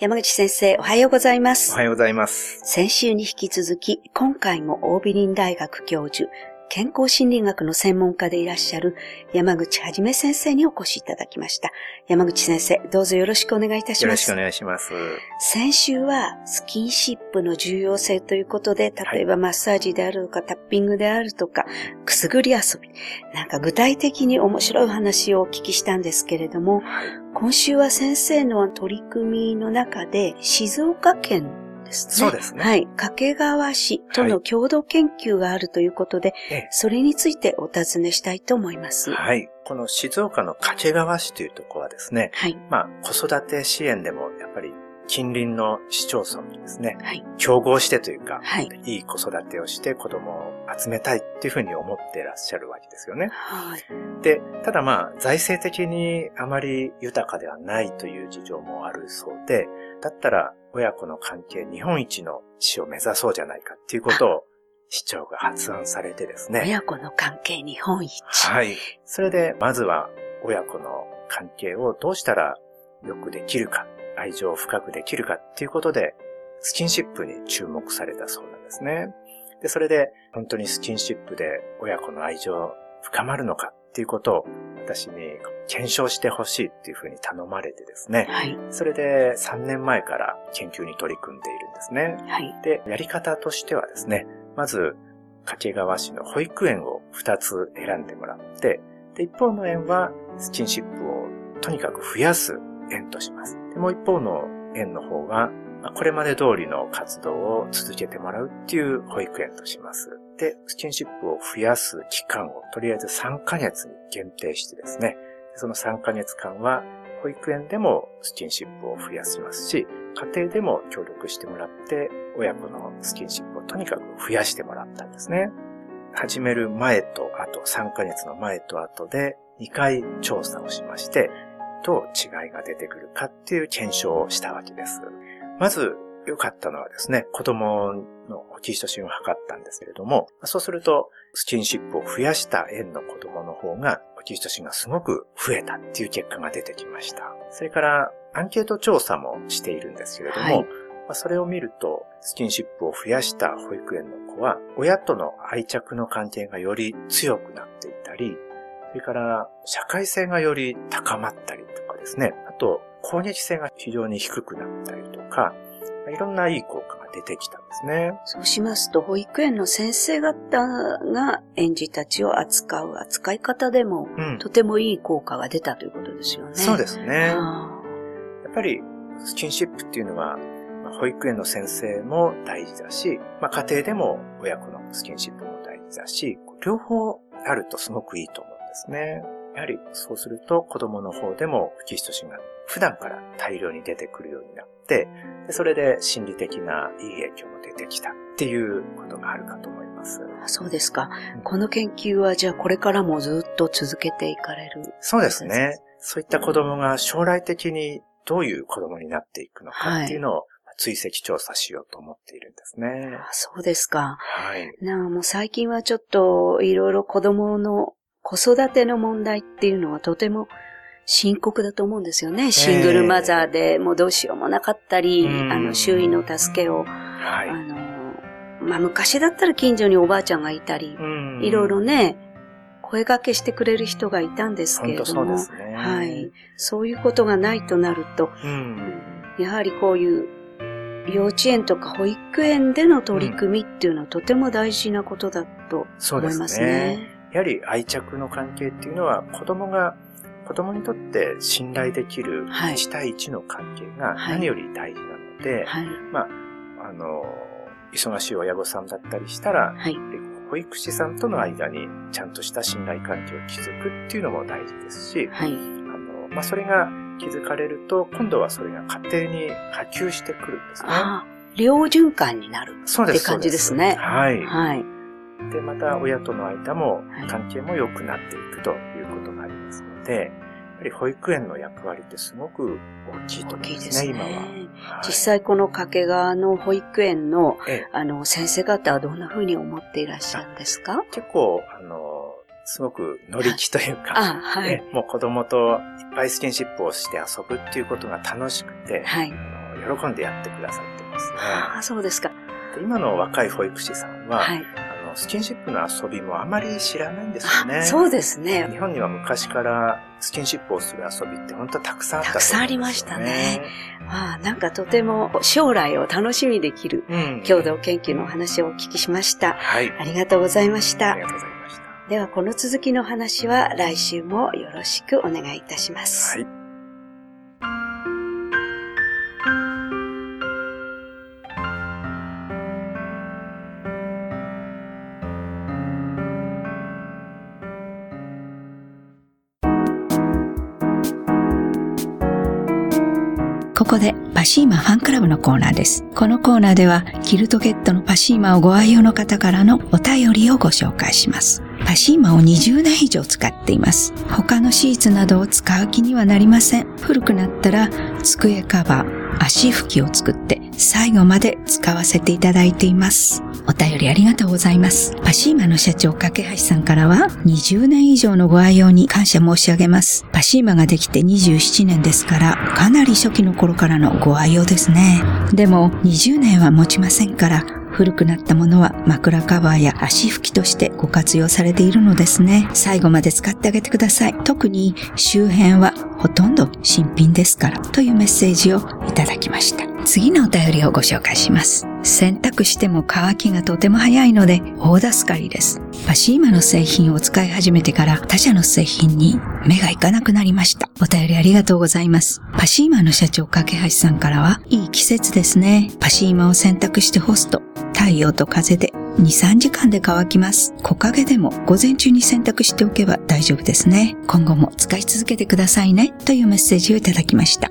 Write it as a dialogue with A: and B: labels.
A: 山口先生、おはようございます。
B: おはようございます。
A: 先週に引き続き、今回も大美林大学教授、健康心理学の専門家でいらっしゃる山口はじめ先生にお越しいただきました。山口先生、どうぞよろしくお願いいたします。
B: よろしくお願いします。
A: 先週はスキンシップの重要性ということで、例えばマッサージであるとか、タッピングであるとか、くすぐり遊び、なんか具体的に面白い話をお聞きしたんですけれども、
B: はい。
A: 今週は先生の取り組みの中で、静岡県ですね。
B: そうですね
A: はい。掛川市との共同研究があるということで、
B: ええ
A: それについてお尋ねしたいと思います。
B: はい。この静岡の掛川市というところはですね、
A: はい。
B: まあ、子育て支援でもやっぱり近隣の市町村とですね、
A: はい。
B: 競合してというか、
A: はい。
B: いい子育てをして子供を集めたいっていうふうに思っていらっしゃるわけですよね。
A: はい。
B: で、ただまあ、財政的にあまり豊かではないという事情もあるそうで、だったら親子の関係日本一の市を目指そうじゃないかっていうことを市長が発案されてですね。
A: 親子の関係日本一。
B: はい。それで、まずは親子の関係をどうしたらよくできるか、愛情を深くできるかっていうことで、スキンシップに注目されたそうなんですね。で、それで、本当にスキンシップで親子の愛情深まるのかっていうことを私に検証してほしいっていうふうに頼まれてですね。
A: はい。
B: それで3年前から研究に取り組んでいるんですね。
A: はい。
B: で、やり方としてはですね、まず、掛川市の保育園を2つ選んでもらって、で、一方の園はスキンシップをとにかく増やす園とします。でもう一方の園の方は、これまで通りの活動を続けてもらうっていう保育園とします。で、スキンシップを増やす期間をとりあえず3ヶ月に限定してですね、その3ヶ月間は保育園でもスキンシップを増やしますし、家庭でも協力してもらって、親子のスキンシップをとにかく増やしてもらったんですね。始める前と後、3ヶ月の前と後で2回調査をしまして、どう違いが出てくるかっていう検証をしたわけです。まず良かったのはですね、子供のオキシトシンを測ったんですけれども、そうするとスキンシップを増やした園の子供の方がオキシトシンがすごく増えたっていう結果が出てきました。それからアンケート調査もしているんですけれども、
A: はい
B: まあそれを見ると、スキンシップを増やした保育園の子は、親との愛着の関係がより強くなっていたり、それから社会性がより高まったりとかですね、あと攻撃性が非常に低くなったりとか、いろんないい効果が出てきたんですね。
A: そうしますと、保育園の先生方が園児たちを扱う扱い方でも、
B: うん。
A: とてもいい効果が出たということですよね。
B: そうですね。
A: あ
B: やっぱりスキンシップっていうのは、まあ保育園の先生も大事だし、まあ、家庭でも親子のスキンシップも大事だし、両方あるとすごくいいと思うんですね。やはりそうすると子供の方でもオキシトシンが普段から大量に出てくるようになって、でそれで心理的ないい影響も出てきたっていうことがあるかと思います。
A: あそうですか
B: うん。
A: この研究はじゃあこれからもずっと続けていかれる？
B: そうですね。そういった子供が将来的にどういう子供になっていくのかっていうのを追跡調査しようと思っているんですね。
A: あそうですか。
B: はい。
A: なあ、もう最近はちょっといろいろ子供の子育ての問題っていうのはとても深刻だと思うんですよね。シングルマザーでもうどうしようもなかったり、
B: うん
A: あの周囲の助けを、あ
B: はい。
A: の、まあ昔だったら近所におばあちゃんがいたり、
B: うん
A: いろいろね、声掛けしてくれる人がいたんですけれども、
B: ですね。
A: はい。そういうことがないとなると、
B: うん。
A: やはりこういう幼稚園とか保育園での取り組みっていうのはとても大事なことだと思いますす
B: ね。
A: ね。
B: やはり愛着の関係っていうのは子供が、子供にとって信頼できる
A: はい
B: 1対1の関係が
A: はい
B: 何より大事なので、
A: はい。
B: あの、忙しい親御さんだったりしたら、
A: はい。
B: 保育士さんとの間にちゃんとした信頼関係を築くっていうのも大事ですし、
A: はい。
B: あの、まあ、それが築かれると、今度はそれが家庭に波及してくるんですね。
A: ああ、両循環になる。って感じですね
B: そうはい。
A: はい。
B: で、また親との間も
A: はい
B: 関係も良くなっていくということがありますので、やはり保育園の役割ってすごく大きいと思うんですね、今は。はい
A: 実際この掛川の保育園の、
B: ええ
A: あの、先生方はどんな風に思っていらっしゃるんですか？
B: 結構、あの、すごく乗り気というか、
A: あ、はい。
B: えもう子供といっぱいスキンシップをして遊ぶっていうことが楽しくて、
A: はい。
B: 喜んでやってくださってますね。
A: ああ、そうですか。
B: で今の若い保育士さんは、
A: はい。
B: あのスキンシップの遊びもあまり知らないんですよね。
A: あそうですね。
B: 日本には昔からスキンシップをする遊びって本当はたくさんあったと思うんですよ、
A: たくさんありましたね。ああ、なんかとても将来を楽しみできる
B: うん。
A: 共同研究のお話をお聞きしました。
B: はい。
A: ありがとうございました
B: あり。がとうございました。
A: ではこの続きの話は来週もよろしくお願いいたします。
B: はい。
C: ここでパシーマファンクラブのコーナーです。このコーナーではキルトケットのパシーマをご愛用の方からのお便りをご紹介します。パシーマを20年以上使っています。他のシーツなどを使う気にはなりません。古くなったら机カバー、足拭きを作って最後まで使わせていただいています。お便りありがとうございます。パシーマの社長、架橋さんからは、20年以上のご愛用に感謝申し上げます。パシーマができて27年ですから、かなり初期の頃からのご愛用ですね。でも、20年は持ちませんから、古くなったものは枕カバーや足拭きとしてご活用されているのですね。最後まで使ってあげてください。特に周辺はほとんど新品ですからというメッセージをいただきました。次のお便りをご紹介します。洗濯しても乾きがとても早いので大助かりです。パシーマの製品を使い始めてから他社の製品に目がいかなくなりました。お便りありがとうございます。パシーマの社長架橋さんからは、いい季節ですね。パシーマを洗濯して干すと太陽と風で2、3時間で乾きます。木陰でも午前中に洗濯しておけば大丈夫ですね。今後も使い続けてくださいね。というメッセージをいただきました。